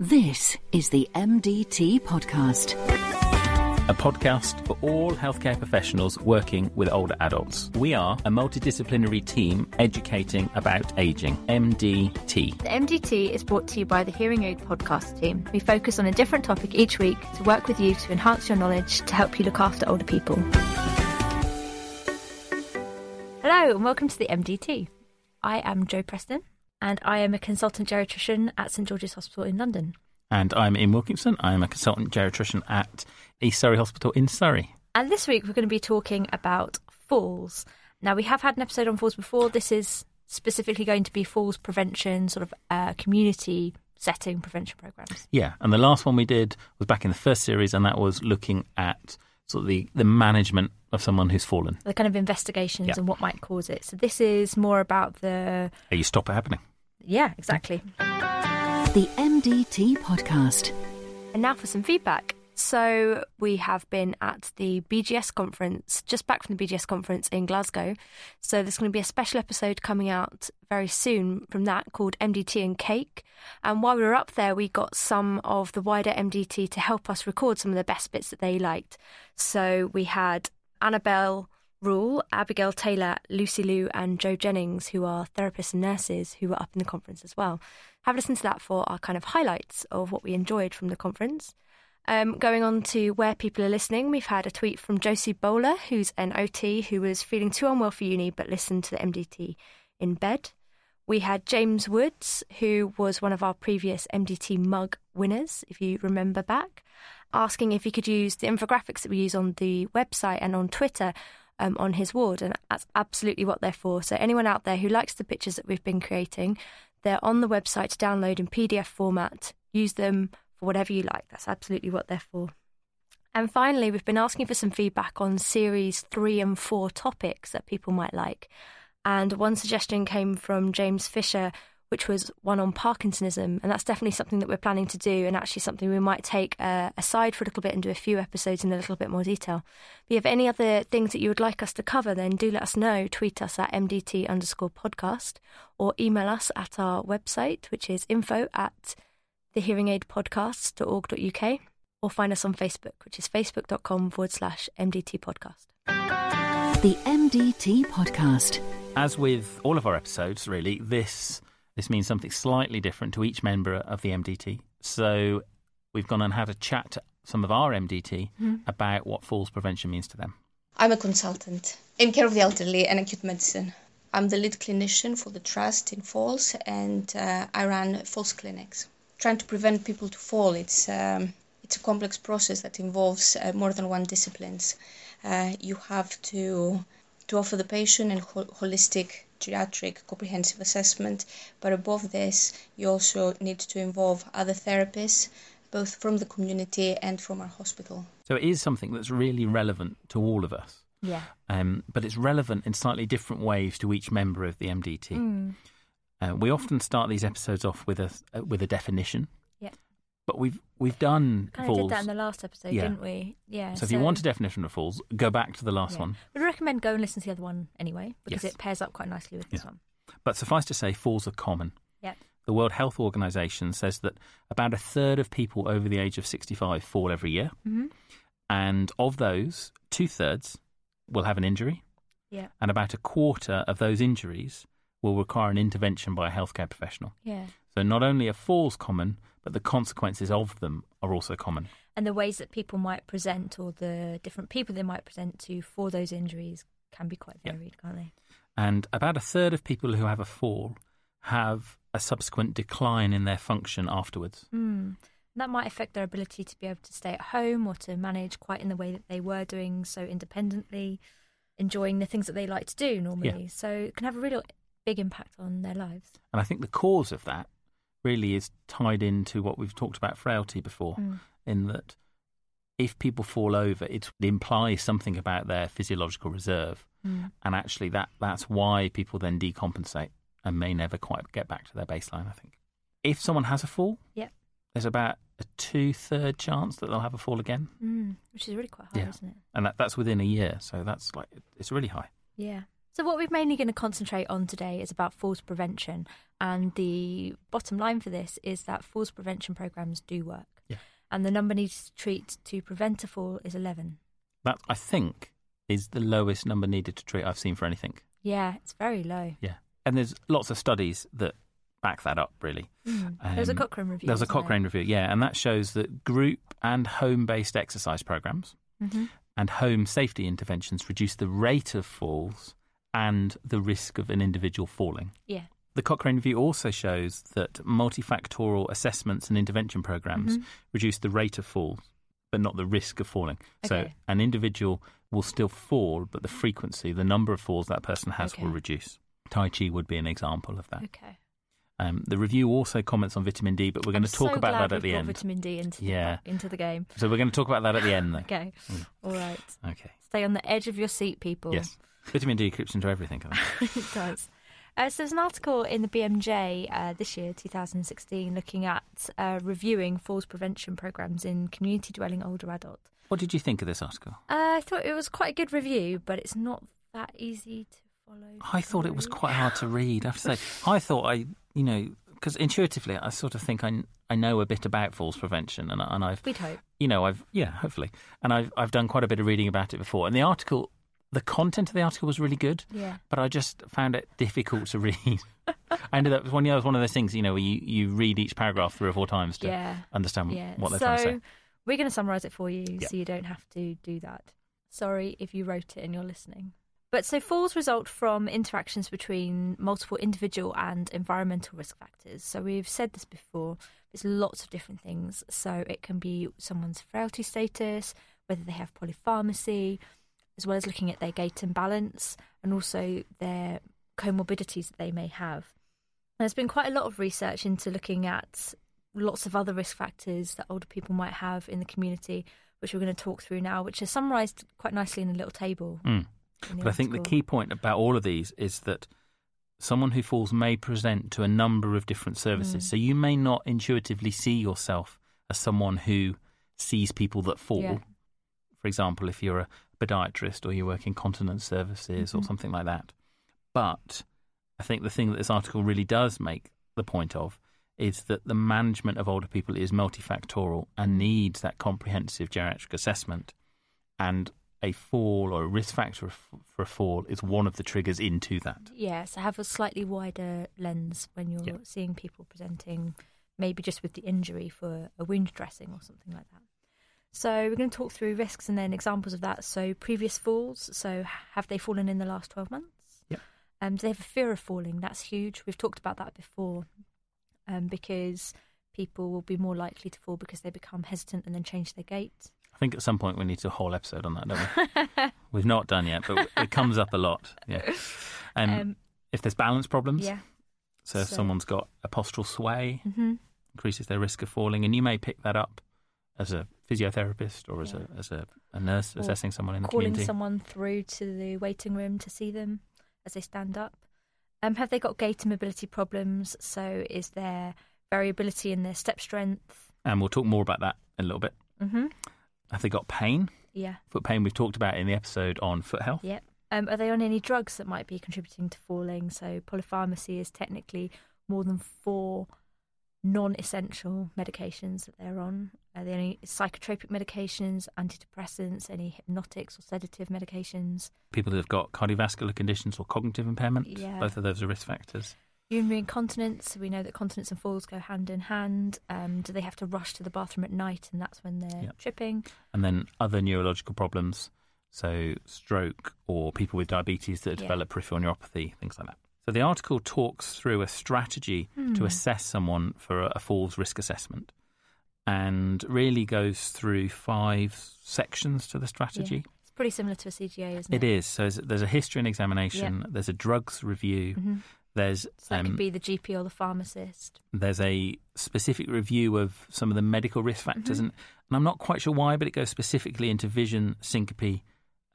This is the MDT Podcast. a podcast for all healthcare professionals working with older adults. We are a multidisciplinary team educating about aging, MDT. The MDT is brought to you by the Hearing Aid podcast team. We focus on a different topic each week to work with you to enhance your knowledge to help you look after older people. Hello, and welcome to the MDT. I am Jo Preston, and I am a consultant geriatrician at St George's Hospital in London. And I'm Ian Wilkinson. I'm a consultant geriatrician at East Surrey Hospital in Surrey. And this week we're going to be talking about falls. Now, we have had an episode on falls before. This is specifically going to be falls prevention, sort of uh, community setting prevention programs. Yeah, and the last one we did was back in the first series, and that was looking at sort of the, the management of someone who's fallen. The kind of investigations Yeah. and what might cause it. So this is more about the How you stop it happening. yeah, exactly. The MDT Podcast. And now for some feedback. So we have been at the BGS conference, just back from the BGS conference in Glasgow. So there's going to be a special episode coming out very soon from that called MDT and Cake. And while we were up there, we got some of the wider MDT to help us record some of the best bits that they liked. So we had Annabelle Rule, Abigail Taylor, Lucy Liu, and Joe Jennings, who are therapists and nurses who were up in the conference as well. Have a listen to that for our kind of highlights of what we enjoyed from the conference. Um, going on to where people are listening, we've had a tweet from Josie Bowler, who's an OT who was feeling too unwell for uni but listened to the MDT in bed. We had James Woods, who was one of our previous MDT mug winners, if you remember back, asking if he could use the infographics that we use on the website and on Twitter um, on his ward. And that's absolutely what they're for. So, anyone out there who likes the pictures that we've been creating, they're on the website to download in PDF format. Use them for whatever you like. That's absolutely what they're for. And finally, we've been asking for some feedback on series three and four topics that people might like. And one suggestion came from James Fisher, which was one on Parkinsonism. And that's definitely something that we're planning to do, and actually something we might take uh, aside for a little bit and do a few episodes in a little bit more detail. If you have any other things that you would like us to cover, then do let us know. Tweet us at MDT underscore podcast or email us at our website, which is info at thehearingaidpodcast.org.uk or find us on Facebook, which is facebook.com forward slash MDT podcast. The MDT Podcast. As with all of our episodes, really, this this means something slightly different to each member of the MDT. So we've gone and had a chat to some of our MDT about what falls prevention means to them. I'm a consultant in care of the elderly and acute medicine. I'm the lead clinician for the trust in falls, and uh, I run falls clinics. Trying to prevent people to fall, it's um, it's a complex process that involves uh, more than one disciplines. Uh, you have to to offer the patient a holistic geriatric comprehensive assessment, but above this, you also need to involve other therapists, both from the community and from our hospital. So it is something that's really relevant to all of us. Yeah. um, but it's relevant in slightly different ways to each member of the MDT. Uh, we often start these episodes off with a uh, with a definition, Yeah. But we've we've done Kind of did that in the last episode, Yeah. didn't we? Yeah. so if you want a definition of falls, go back to the last yeah. one. We'd recommend go and listen to the other one anyway, because Yes. it pairs up quite nicely with this one. But suffice to say, falls are common. Yeah. The World Health Organization says that about a third of people over the age of 65 fall every year. Mhm. And of those, two thirds will have an injury. Yeah. And about a quarter of those injuries will require an intervention by a healthcare professional. Yeah. So not only are falls common, but the consequences of them are also common. And the ways that people might present or the different people they might present to for those injuries can be quite Yeah. varied, can't they? And about a third of people who have a fall have a subsequent decline in their function afterwards. Mm. That might affect their ability to be able to stay at home or to manage quite in the way that they were doing so independently, enjoying the things that they like to do normally. So it can have a real big impact on their lives. And I think the cause of that really is tied into what we've talked about frailty before, Mm. in that if people fall over, it implies something about their physiological reserve. Mm. And actually, that, that's why people then decompensate and may never quite get back to their baseline, I think. If someone has a fall, Yeah. there's about a two third chance that they'll have a fall again. Mm. Which is really quite high, Yeah. isn't it? And that, that's within a year. So that's like, it's really high. Yeah. So, what we're mainly going to concentrate on today is about falls prevention. And the bottom line for this is that falls prevention programs do work. Yeah. And the number needed to treat to prevent a fall is 11. That, I think, is the lowest number needed to treat I've seen for anything. Yeah, it's very low. Yeah. And there's lots of studies that back that up, really. Mm. there was a Um, Cochrane review. There was a wasn't there? Cochrane review, yeah, and that shows that group and home based exercise programs Mhm. and home safety interventions reduce the rate of falls and the risk of an individual falling. Yeah. The Cochrane review also shows that multifactorial assessments and intervention programs Mhm. reduce the rate of falls, but not the risk of falling. So an individual will still fall, but the frequency, the number of falls that person has, Okay. will reduce. Tai Chi would be an example of that. Okay. Um, the review also comments on vitamin D, but we're going I'm to talk so about that at the end. vitamin D into, Yeah. the, into the game. So we're going to talk about that at the end, though. Okay. Mm. All right. Okay. Stay on the edge of your seat, people. Yes. Vitamin D creeps into everything. I think. it does. Uh, so there's an article in the BMJ uh, this year, 2016, looking at uh, reviewing falls prevention programs in community dwelling older adult. what did you think of this article? Uh, I thought it was quite a good review, but it's not that easy to follow. I thought it was quite hard to read. I have to say, I thought I, you know, because intuitively I sort of think I, I know a bit about falls prevention, and, and I've, We'd hope. you know, I've, yeah, hopefully, and I've, I've done quite a bit of reading about it before. And the article, the content of the article was really good, Yeah. but I just found it difficult to read. I ended up one, you know, it was one of those things, you know, where you, you read each paragraph three or four times to Yeah. understand Yeah. what they're saying. so trying to say. we're going to summarise it for you Yeah. so you don't have to do that. Sorry if you wrote it and you're listening. But so falls result from interactions between multiple individual and environmental risk factors. So we've said this before. There's lots of different things. So it can be someone's frailty status, whether they have polypharmacy, as well as looking at their gait and balance, and also their comorbidities that they may have. There's been quite a lot of research into looking at lots of other risk factors that older people might have in the community, which we're going to talk through now, which are summarised quite nicely in a little table. Mm. But I think the key point about all of these is that someone who falls may present to a number of different services. Mm. So you may not intuitively see yourself as someone who sees people that fall. Yeah. For example, if you're a podiatrist or you work in continence services or Mhm. something like that. But I think the thing that this article really does make the point of is that the management of older people is multifactorial and needs that comprehensive geriatric assessment. And a fall or a risk factor for a fall is one of the triggers into that. Yeah, so have a slightly wider lens when you're Yeah. seeing people presenting, maybe just with the injury for a wound dressing or something like that. So we're going to talk through risks and then examples of that. So previous falls. So have they fallen in the last twelve months? Yep. Um, do they have a fear of falling? That's huge. We've talked about that before, um, because people will be more likely to fall because they become hesitant and then change their gait. I think at some point we need to a whole episode on that, don't we? We've not done yet, but it comes up a lot. Yeah. Um, Um, if there's balance problems, yeah. so if so- someone's got a postural sway, hmm increases their risk of falling, and you may pick that up as a physiotherapist or as Yeah. a as a, a nurse Or assessing someone in the calling community. someone through to the waiting room to see them as they stand up. Um, have they got gait and mobility problems? So is there variability in their step strength? And we'll talk more about that in a little bit. Mm-hmm. Have they got pain? Yeah. Foot pain we've talked about in the episode on foot health. Yep. Um, are they on any drugs that might be contributing to falling? So polypharmacy is technically more than four non-essential medications that they're on. Are there any psychotropic medications, antidepressants, any hypnotics or sedative medications? People who have got cardiovascular conditions or cognitive impairment, Yeah. both of those are risk factors. Urinary incontinence, we know that continence and falls go hand in hand. Um, do they have to rush to the bathroom at night and that's when they're tripping? And then other neurological problems, so stroke or people with diabetes that Yeah. develop peripheral neuropathy, things like that. So the article talks through a strategy Hmm. to assess someone for a, a falls risk assessment and really goes through five sections to the strategy. Yeah. It's pretty similar to a CGA, isn't it? It is. So there's- a history and examination, there's a drugs review, hmm there's So that um, could be the GP or the pharmacist. there's a specific review of some of the medical risk factors, Mhm. and, and I'm not quite sure why, but it goes specifically into vision, syncope,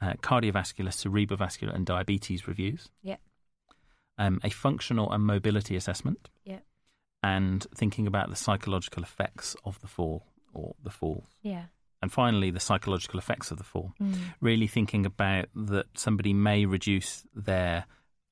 uh, cardiovascular, cerebrovascular, and diabetes reviews. Yep. Um, a functional and mobility assessment. Yep. And thinking about the psychological effects of the fall or the fall. Yeah. and finally, the psychological effects of the fall. Mm. Really thinking about that somebody may reduce their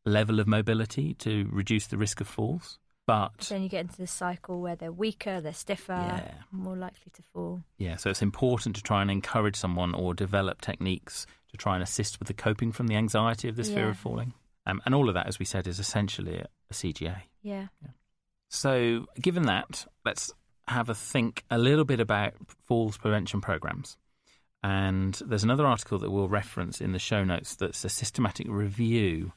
level of mobility to reduce the risk of falls, but Then you get into this cycle where they're weaker, they're stiffer, Yeah. more likely to fall. Yeah, so it's important to try and encourage someone or develop techniques to try and assist with the coping from the anxiety of this fear of falling. Um, and all of that, as we said, is essentially a, a CGA. Yeah. So, given that, let's have a think a little bit about falls prevention programs. And there's another article that we'll reference in the show notes that's a systematic review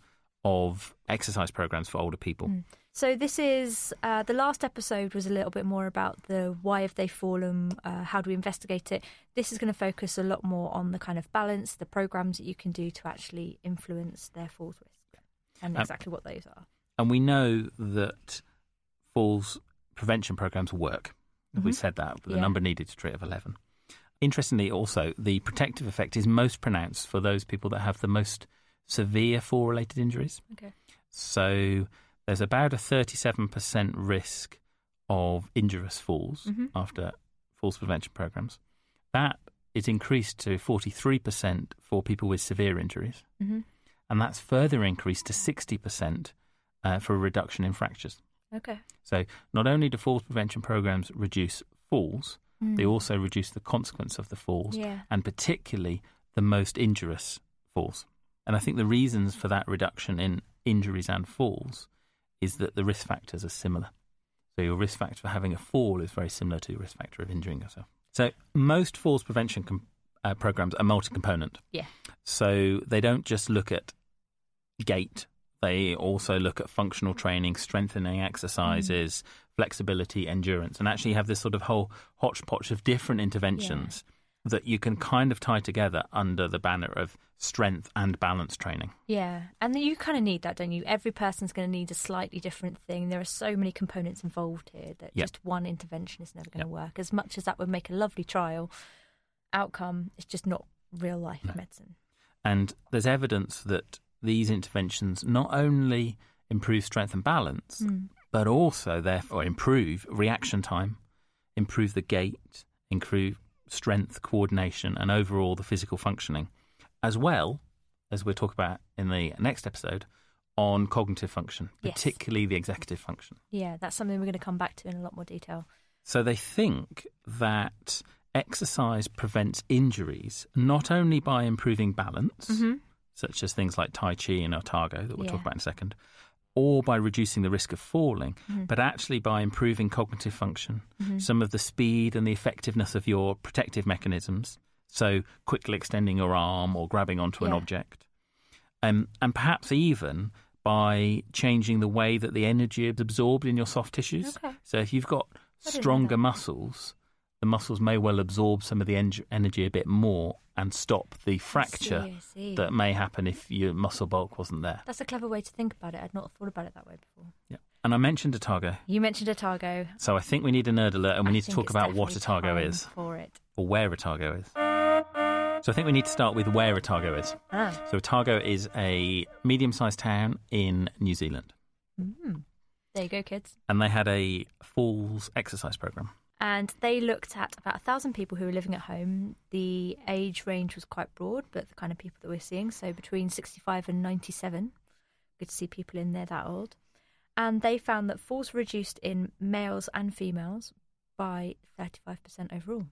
of exercise programs for older people. Mm. So this is uh, the last episode was a little bit more about the why have they fallen, uh, how do we investigate it. This is going to focus a lot more on the kind of balance, the programs that you can do to actually influence their falls risk, and Um, exactly what those are. And we know that falls prevention programs work. We Mhm. said that, the Yeah. number needed to treat of 11. Interestingly, also, the protective effect is most pronounced for those people that have the most severe fall related injuries. Okay. So there's about a 37% risk of injurious falls Mhm. after falls prevention programs. That is increased to 43% for people with severe injuries, hmm and that's further increased to 60% uh, for a reduction in fractures. Okay. So not only do falls prevention programs reduce falls, they Mm. also reduce the consequence of the falls, Yeah. and particularly the most injurious falls. And I think the reasons for that reduction in injuries and falls is that the risk factors are similar. So your risk factor for having a fall is very similar to your risk factor of injuring yourself. So most falls prevention com- uh, programs are multi-component. Yeah. So they don't just look at gait. They also look at functional training, strengthening exercises, flexibility, endurance, and actually have this sort of whole hodgepodge of different interventions that you can kind of tie together under the banner of strength and balance training. Yeah, and you kind of need that, don't you? Every person's going to need a slightly different thing. There are so many components involved here that Yep. just one intervention is never going to Yep. work. As much as that would make a lovely trial outcome, it's just not real life No. medicine. And there's evidence that these interventions not only improve strength and balance, Mm. but also therefore improve reaction time, improve the gait, improve strength, coordination, and overall the physical functioning, as well as we'll talk about in the next episode on cognitive function, Yes. particularly the executive function. Yeah, that's something we're going to come back to in a lot more detail. So they think that exercise prevents injuries not only by improving balance, Mm-hmm. Such as things like Tai Chi and Otago that we'll talk about in a second, or by reducing the risk of falling, Mhm. but actually by improving cognitive function, Mhm. some of the speed and the effectiveness of your protective mechanisms. So, quickly extending your arm or grabbing onto an object. Um, and perhaps even by changing the way that the energy is absorbed in your soft tissues. Okay. So, if you've got I didn't know stronger muscles, the muscles may well absorb some of the en- energy a bit more and stop the fracture I see, I see. that may happen if your muscle bulk wasn't there. That's a clever way to think about it. I'd not thought about it that way before. Yeah. And I mentioned Otago, You mentioned Otago. so I think we need a nerd alert and we I need to talk about what Otago is for it. or where Otago is. So I think we need to start with where Otago is. Ah. So Otago is a medium-sized town in New Zealand, Mm. There you go, kids. and they had a falls exercise program. And they looked at about a thousand people who were living at home. The age range was quite broad, but the kind of people that we're seeing, so between 65 and 97. Good to see people in there that old. And they found that falls were reduced in males and females by 35% overall.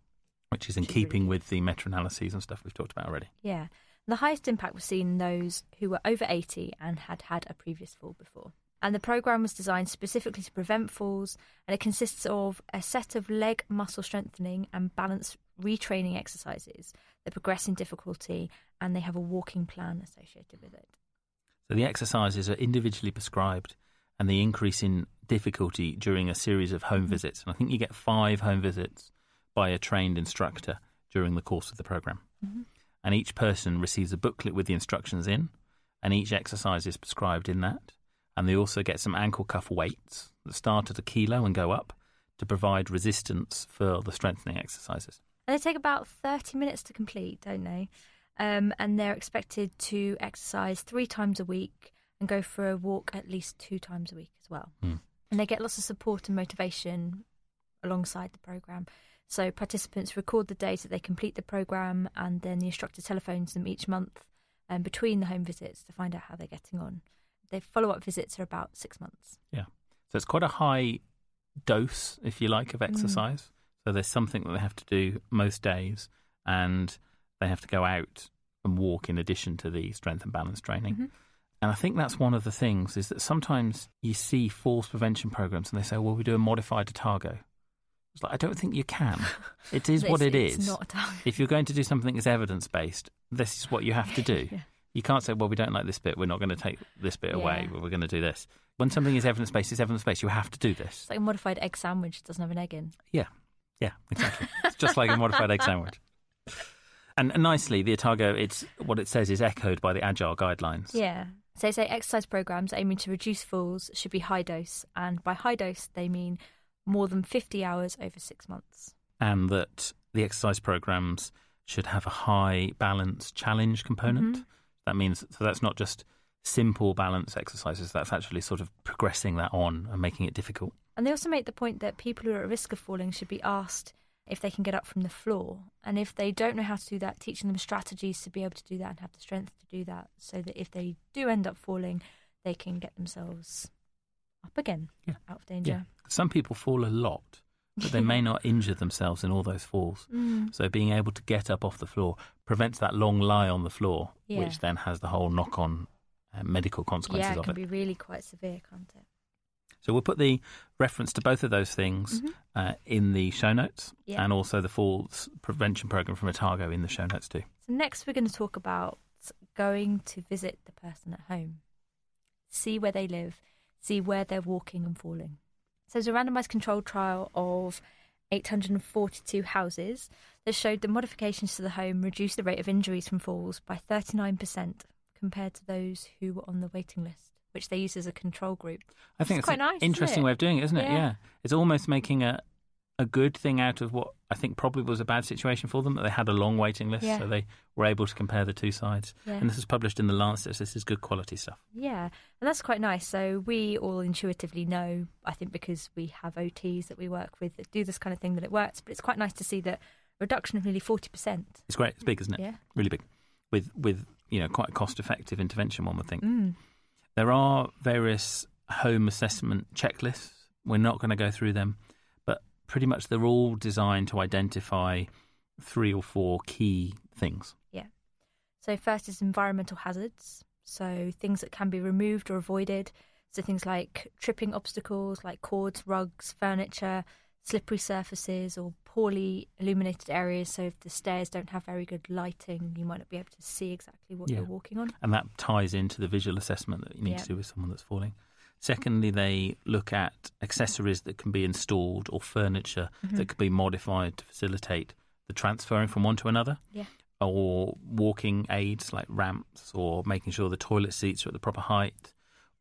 Which is in Which is really keeping with the meta-analyses and stuff we've talked about already. Yeah. The highest impact was seen in those who were over 80 and had had a previous fall before. And the program was designed specifically to prevent falls, and it consists of a set of leg muscle strengthening and balance retraining exercises that progress in difficulty, and they have a walking plan associated with it. So the exercises are individually prescribed, and the increase in difficulty during a series of home visits. And I think you get five home visits by a trained instructor during the course of the program. Mhm. And each person receives a booklet with the instructions in, and each exercise is prescribed in that. And they also get some ankle cuff weights that start at a kilo and go up to provide resistance for the strengthening exercises. And they take about 30 minutes to complete, don't they? Um, and they're expected to exercise three times a week and go for a walk at least two times a week as well. Hmm. And they get lots of support and motivation alongside the program. So participants record the days that they complete the program, and then the instructor telephones them each month um, between the home visits to find out how they're getting on. The follow up visits are about six months. Yeah. So it's quite a high dose, if you like, of Mm. exercise. So there's something that they have to do most days, and they have to go out and walk in addition to the strength and balance training. Mhm. And I think that's one of the things is that sometimes you see falls prevention programs and they say, well, we do a modified Otago. It's like, I don't think you can. It is what it it's is. not a target. If you're going to do something that's evidence based, this is what you have to do. Yeah. You can't say, well, we don't like this bit, we're not going to take this bit away, Yeah. but we're going to do this. When something is evidence based, it's evidence based. You have to do this. It's like a modified egg sandwich that doesn't have an egg in. Yeah, yeah, exactly. it's just like a modified egg sandwich. And, nicely, the Otago, it's what it says is echoed by the Agile guidelines. Yeah. So they say exercise programs aiming to reduce falls should be high dose, and by high dose they mean more than 50 hours over six months. And that the exercise programs should have a high balance challenge component. Mhm. That means, so that's not just simple balance exercises, that's actually sort of progressing that on and making it difficult. And they also make the point that people who are at risk of falling should be asked if they can get up from the floor. And if they don't know how to do that, teaching them strategies to be able to do that and have the strength to do that so that if they do end up falling, they can get themselves up again Yeah. out of danger. Yeah. Some people fall a lot, but they may not injure themselves in all those falls. Mm. So being able to get up off the floor prevents that long lie on the floor, Yeah. which then has the whole knock on uh, medical consequences Yeah, it can be really quite severe, can't it? So we'll put the reference to both of those things Mhm. uh, in the show notes Yeah. and also the falls prevention program from Otago in the show notes too. So next we're going to talk about going to visit the person at home. See where they live, see where they're walking and falling. So there's a randomized controlled trial of 842 houses that showed that modifications to the home reduced the rate of injuries from falls by 39% compared to those who were on the waiting list, which they used as a control group. I think It's it's quite an nice, interesting it? way of doing it, isn't it? Yeah. Yeah. It's almost making a a good thing out of what I think probably was a bad situation for them that they had a long waiting list, Yeah. so they were able to compare the two sides. Yeah. And this is published in the Lancet. So this is good quality stuff. Yeah, and that's quite nice. So we all intuitively know, I think, because we have OTs that we work with that do this kind of thing, that it works. But it's quite nice to see that reduction of nearly forty percent. It's great. It's big, isn't it? Yeah. Really big. With with you know quite a cost effective intervention, one would think. Mm. There are various home assessment checklists. We're not going to go through them, pretty much they're all designed to identify three or four key things. Yeah. So first is environmental hazards. So things that can be removed or avoided. So things like tripping obstacles, like cords, rugs, furniture, slippery surfaces, or poorly illuminated areas. So if the stairs don't have very good lighting, you might not be able to see exactly what Yeah. you're walking on. and that ties into the visual assessment that you need Yeah. to do with someone that's falling. Secondly, they look at accessories that can be installed or furniture Mm-hmm. that could be modified to facilitate the transferring from one to another. Yeah. Or walking aids like ramps, or making sure the toilet seats are at the proper height,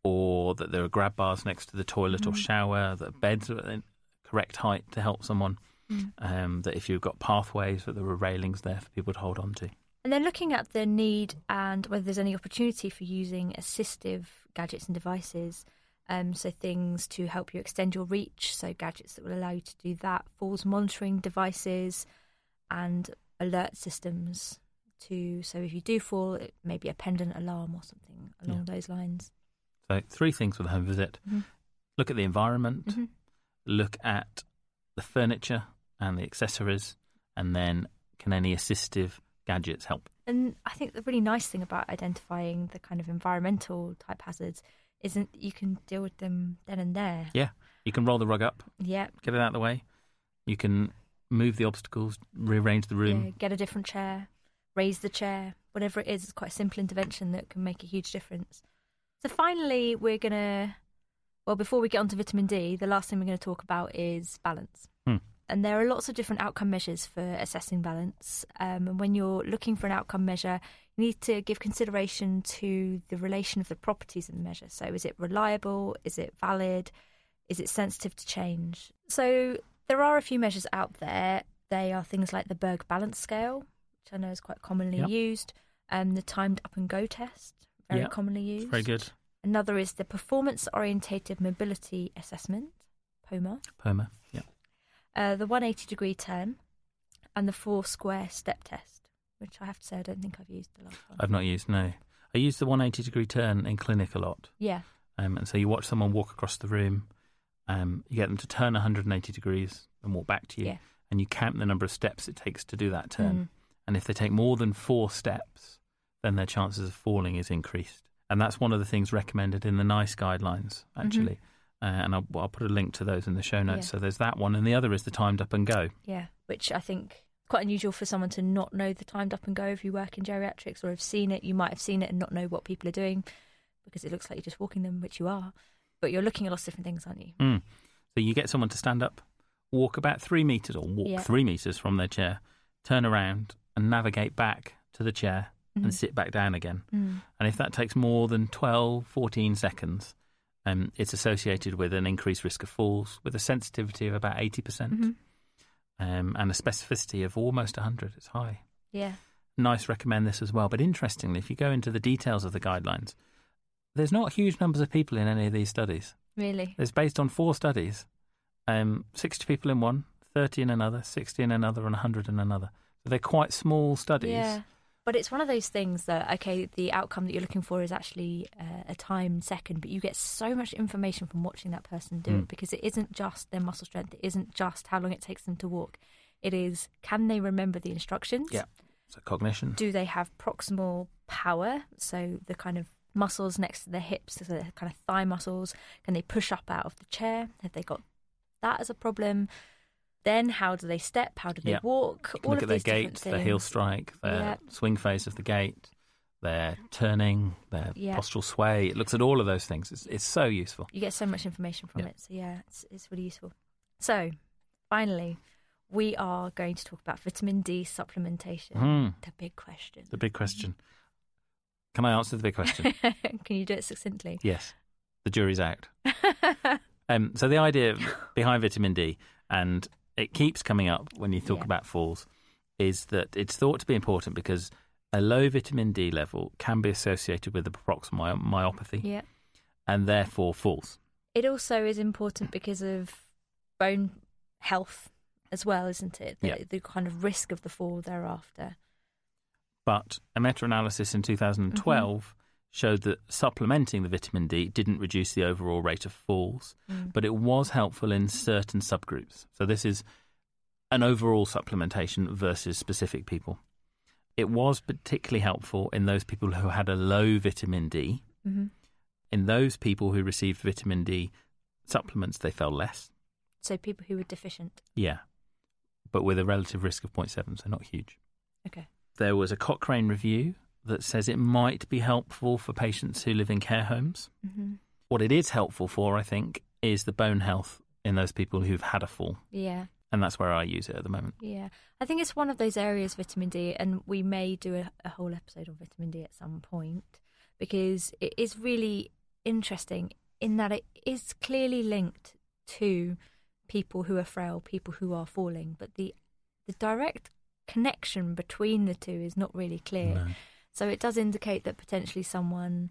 or that there are grab bars next to the toilet or Mhm. shower, that beds are at the correct height to help someone. Mm. Um, that if you've got pathways, that there are railings there for people to hold on to. And then looking at the need and whether there's any opportunity for using assistive gadgets and devices. Um, so things to help you extend your reach, so gadgets that will allow you to do that, falls monitoring devices, and alert systems to so if you do fall, it may be a pendant alarm or something along Yeah. those lines. So three things with a home visit: Mhm. look at the environment, Mhm. look at the furniture and the accessories, and then can any assistive gadgets help? And I think the really nice thing about identifying the kind of environmental type hazards isn't you can deal with them then and there. Yeah, you can roll the rug up, Yeah, get it out of the way. You can move the obstacles, rearrange the room. Yeah, get a different chair, raise the chair, whatever it is. It's quite a simple intervention that can make a huge difference. So finally, we're gonna. Well, before we get on to vitamin D, the last thing we're going to talk about is balance. Hmm. And there are lots of different outcome measures for assessing balance. Um, and when you're looking for an outcome measure, need to give consideration to the relation of the properties of the measure. So, is it reliable? Is it valid? Is it sensitive to change? So, there are a few measures out there. They are things like the Berg Balance Scale, which I know is quite commonly Yep. used, um, the Timed Up and Go Test, very Yep. commonly used. Very good. Another is the Performance Orientated Mobility Assessment, POMA. POMA. Yeah. uh, the 180 degree turn, and the four square step test, which I have to say I don't think I've used the last one. I've not used no. I use the 180 degree turn in clinic a lot, yeah, um, and so you watch someone walk across the room. Um, you get them to turn 180 degrees and walk back to you, Yeah. and you count the number of steps it takes to do that turn. Mm. And if they take more than four steps, then their chances of falling is increased. And that's one of the things recommended in the NICE guidelines, actually. Uh, and I'll, I'll put a link to those in the show notes. Yeah. So there's that one, and the other is the timed up and go. yeah, which I think quite unusual for someone to not know the timed up and go if you work in geriatrics or have seen it. You might have seen it and not know what people are doing because it looks like you're just walking them, which you are. But you're looking at lots of different things, aren't you? Mm. So you get someone to stand up, walk about three meters or walk Yeah. three meters from their chair, turn around and navigate back to the chair Mhm. and sit back down again. Mm. And if that takes more than 12, 14 seconds, um, it's associated with an increased risk of falls with a sensitivity of about 80% Mhm. Um, and a specificity of almost 100. It's high. Yeah. NICE recommend this as well. But interestingly, if you go into the details of the guidelines, there's not huge numbers of people in any of these studies. Really? It's based on four studies um, 60 people in one, 30 in another, 60 in another, and 100 in another. So they're quite small studies. Yeah. But it's one of those things that, okay, the outcome that you're looking for is actually uh, a time second, but you get so much information from watching that person do Mm. it because it isn't just their muscle strength, it isn't just how long it takes them to walk. It is can they remember the instructions? Yeah. So cognition. Do they have proximal power? So the kind of muscles next to their hips, so the kind of thigh muscles. Can they push up out of the chair? Have they got that as a problem? Then how do they step? How do they Yeah. walk? All look of at their gait, their heel strike, their Yeah. swing phase of the gait, their turning, their postural sway. It looks at all of those things. It's, it's so useful. you get so much information from it. So yeah, it's it's really useful. So finally, we are going to talk about vitamin D supplementation. Hmm. The big question. The big question. Can I answer the big question? Can you do it succinctly? yes. The jury's out. Um, so the idea behind vitamin D, and it keeps coming up when you talk Yeah. about falls, is that it's thought to be important because a low vitamin D level can be associated with a proximal myopathy yeah. and therefore falls. It also is important because of bone health as well, isn't it? The, Yeah. the kind of risk of the fall thereafter. But a meta-analysis in 2012 Mm-hmm. Showed that supplementing the vitamin D didn't reduce the overall rate of falls, Mm. but it was helpful in certain subgroups. So this is an overall supplementation versus specific people. It was particularly helpful in those people who had a low vitamin D. hmm In those people who received vitamin D supplements, they fell less. So people who were deficient. Yeah. But with a relative risk of 0.7, so not huge. Okay. There was a Cochrane review that says it might be helpful for patients who live in care homes. hmm What it is helpful for, I think, is the bone health in those people who've had a fall. Yeah. And that's where I use it at the moment. Yeah, I think it's one of those areas, vitamin D, and we may do a, a whole episode on vitamin D at some point because it is really interesting in that it is clearly linked to people who are frail, people who are falling, but the the direct connection between the two is not really clear. No. So it does indicate that potentially someone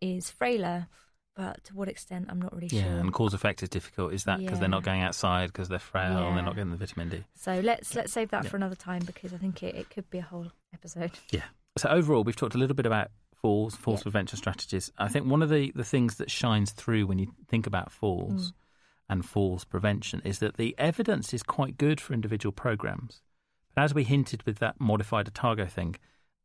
is frailer, but to what extent, I'm not really Yeah, sure. Yeah, and cause effect is difficult. Is that because they're not going outside because they're frail and they're not getting the vitamin D? So let's let's save that Yeah. for another time because I think it, it could be a whole episode. Yeah. So overall, we've talked a little bit about falls, falls Yeah. prevention strategies. I think one of the, the things that shines through when you think about falls Mm. and falls prevention is that the evidence is quite good for individual programs. But as we hinted with that modified Otago thing,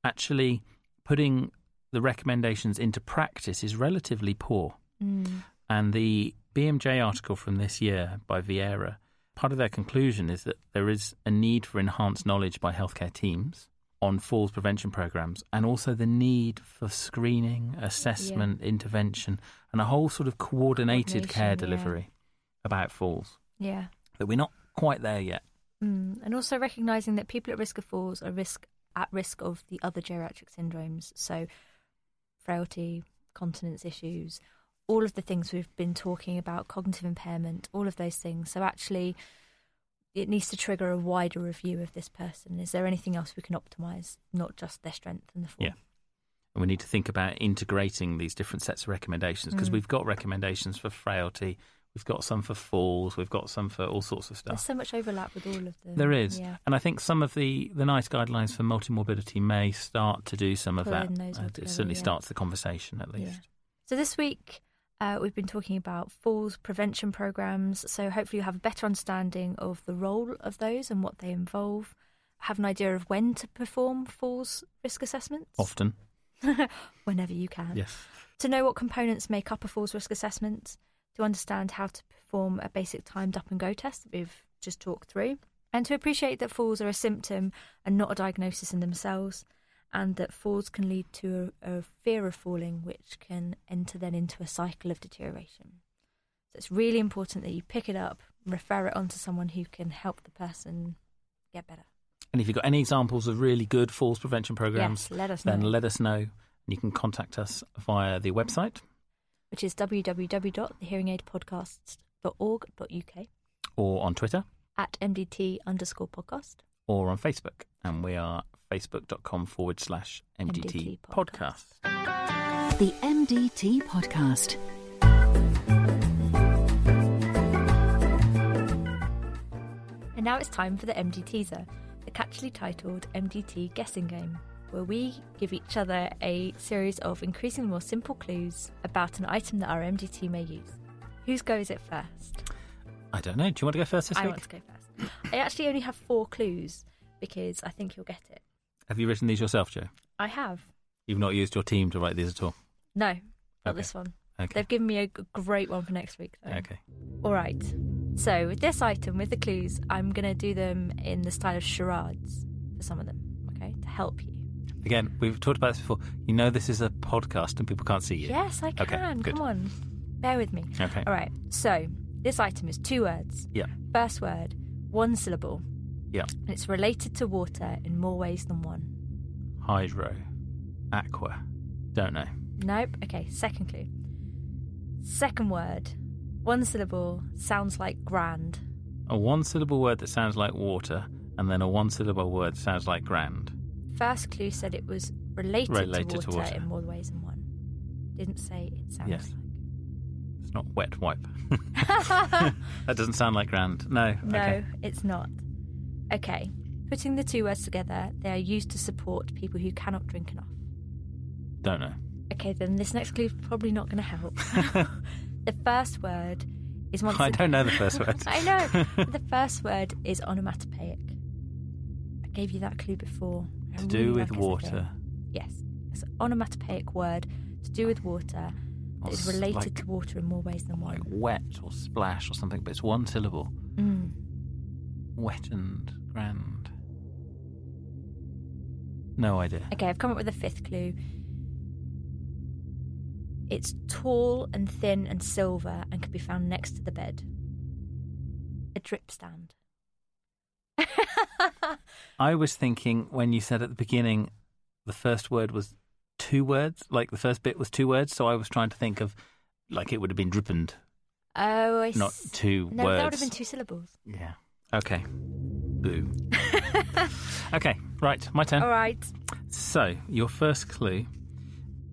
actually putting the recommendations into practice is relatively poor. Mm. And the BMJ article from this year by Vieira, part of their conclusion is that there is a need for enhanced knowledge by healthcare teams on falls prevention programs and also the need for screening, assessment, intervention, and a whole sort of coordinated care Coordination, yeah. delivery about falls. Yeah. That we're not quite there yet. Mm. And also recognizing that people at risk of falls are risk at risk of the other geriatric syndromes, so frailty, continence issues, all of the things we've been talking about, cognitive impairment, all of those things. So actually, it needs to trigger a wider review of this person. Is there anything else we can optimize, not just their strength and the fall? Yeah. And we need to think about integrating these different sets of recommendations because Mm. we've got recommendations for frailty, We've got some for falls. We've got some for all sorts of stuff. There's so much overlap with all of them. There is, Yeah. and I think some of the the NICE guidelines for multimorbidity may start to do some of that. Uh, it certainly yeah. starts the conversation at Yeah. least. So this week uh, we've been talking about falls prevention programs. So hopefully you have a better understanding of the role of those and what they involve. Have an idea of when to perform falls risk assessments. Often, Whenever you can. yes. To know what components make up a falls risk assessment. To understand how to perform a basic timed up and go test that we've just talked through. And to appreciate that falls are a symptom and not a diagnosis in themselves. And that falls can lead to a, a fear of falling, which can enter then into a cycle of deterioration. So it's really important that you pick it up, refer it on to someone who can help the person get better. And if you've got any examples of really good falls prevention programs, yes, let us know. then let us know. You can contact us via the website which is www.thehearingaidpodcasts.org.uk or on Twitter at MDT underscore podcast. or on Facebook. And we are facebook.com forward slash MDT MDT podcast. The MDT Podcast. And now it's time for the MD teaser, the catchily titled MDT guessing game, where we give each other a series of increasingly more simple clues about an item that our MDT may use. Whose go is it first? I don't know. Do you want to go first this I week? want to go first. I actually only have four clues because I think you'll get it. Have you written these yourself, Jo? I have. You've not used your team to write these at all. No, not Okay. this one. Okay. They've given me a g- great one for next week, though. Okay. All right. So with this item, with the clues, I'm going to do them in the style of charades for some of them, okay, to help you. Again, we've talked about this before. You know this is a podcast and people can't see you. Yes, I Okay, can. good. Come on. Bear with me. Okay. All right. So this item is two words. Yeah. First word, one syllable. Yeah. And it's related to water in more ways than one. Hydro. Aqua. Don't know. Nope. Okay. Second clue. Second word, one syllable, sounds like grand. A one syllable word that sounds like water and then a one syllable word sounds like grand. First clue said it was related, Related to, to water water. in more ways than one. Didn't say it sounds Yes. like. It's not wet wipe. that doesn't sound like grand. No. No, Okay. it's not. Okay. Putting the two words together, they are used to support people who cannot drink enough. Don't know. Okay, then this next clue is probably not going to help. the first word is once. I don't know the first word. I know. the first word is onomatopoeic. I gave you that clue before. To do with it water. Yes, it's an onomatopoeic word to do with water that is related like- to water in more ways than one. Like wet or splash or something, but it's one syllable. Mm. Wet and grand. No idea. Okay, I've come up with a fifth clue. It's tall and thin and silver and can be found next to the bed. A drip stand. I was thinking when you said at the beginning the first word was two words, like the first bit was two words, so I was trying to think of like it would have been drippend, Oh, I not s- two No, words. that would have been two syllables. Yeah. Okay. Boo. okay, right, my turn. All right. So, your first clue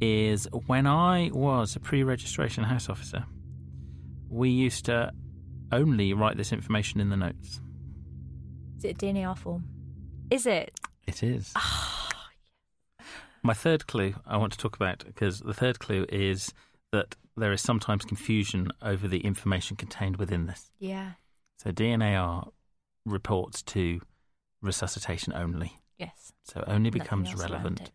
is when I was a pre registration house officer, we used to only write this information in the notes. Is it a DNAR form? Is it? It is. My third clue I want to talk about because the third clue is that there is sometimes confusion over the information contained within this. Yeah. So, DNAR reports to resuscitation only. Yes. So, only Nothing becomes else around relevant it.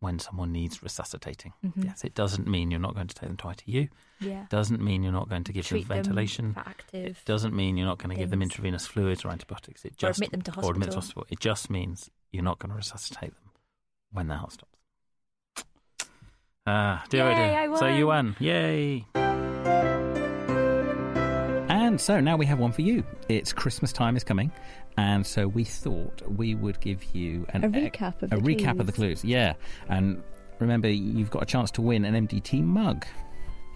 When someone needs resuscitating. Mhm. Yes, it doesn't mean you're not going to take them to ITU. Yeah. Doesn't mean you're not going to give Treat them ventilation. active. It doesn't mean you're not going to give them intravenous fluids or antibiotics. It just Or admit them to or admit to hospital. hospital. It just means you're not going to resuscitate them when their heart stops. Ah, dear, oh Yay. I So you won. Yay. And so now we have one for you. It's Christmas time is coming, and so we thought we would give you an A recap of a the recap of the clues. clues. Yeah, and remember you've got a chance to win an MDT mug.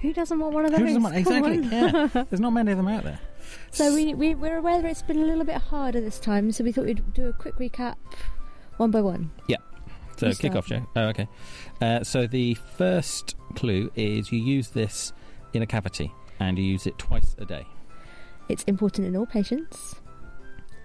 Who doesn't want one of those? Who doesn't want exactly? Yeah, there's not many of them out there. So we, we we're aware that it's been a little bit harder this time, so we thought we'd do a quick recap, one by one. Yeah. So You kick start. off, Jo. Oh, okay. Uh, so the first clue is you use this in a cavity. and you use it twice a day. It's important in all patients.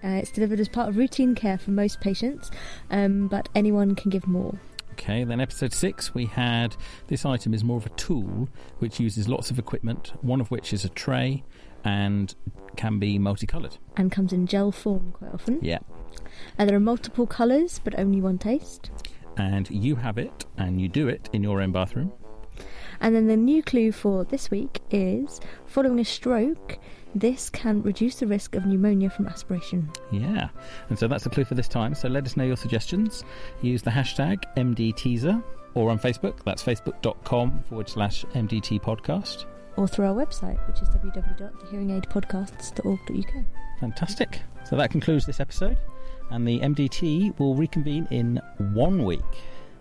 Uh, it's delivered as part of routine care for most patients, um, but anyone can give more. Okay, then episode six, we had this item is more of a tool which uses lots of equipment, one of which is a tray and can be multicoloured. And comes in gel form quite often. Yeah. And there are multiple colours, but only one taste. And you have it and you do it in your own bathroom. And then the new clue for this week is following a stroke, this can reduce the risk of pneumonia from aspiration. Yeah. And so that's the clue for this time. So let us know your suggestions. Use the hashtag MDTeaser or on Facebook. That's facebook.com forward slash MDT podcast. Or through our website, which is www.hearingaidpodcasts.org.uk. Fantastic. So that concludes this episode. And the MDT will reconvene in one week.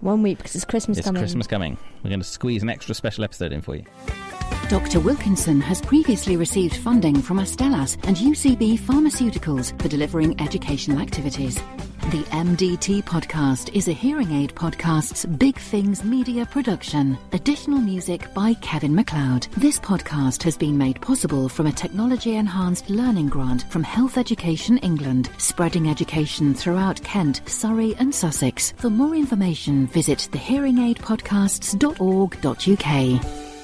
One week because it's Christmas it's coming. Christmas coming. We're going to squeeze an extra special episode in for you. Dr. Wilkinson has previously received funding from Astellas and UCB Pharmaceuticals for delivering educational activities. The MDT podcast is a hearing aid podcast's BigFings media production. Additional music by Kevin MacLeod. This podcast has been made possible from a technology enhanced learning grant from Health Education England, spreading education throughout Kent, Surrey, and Sussex. For more information, visit thehearingaidpodcasts.org.uk.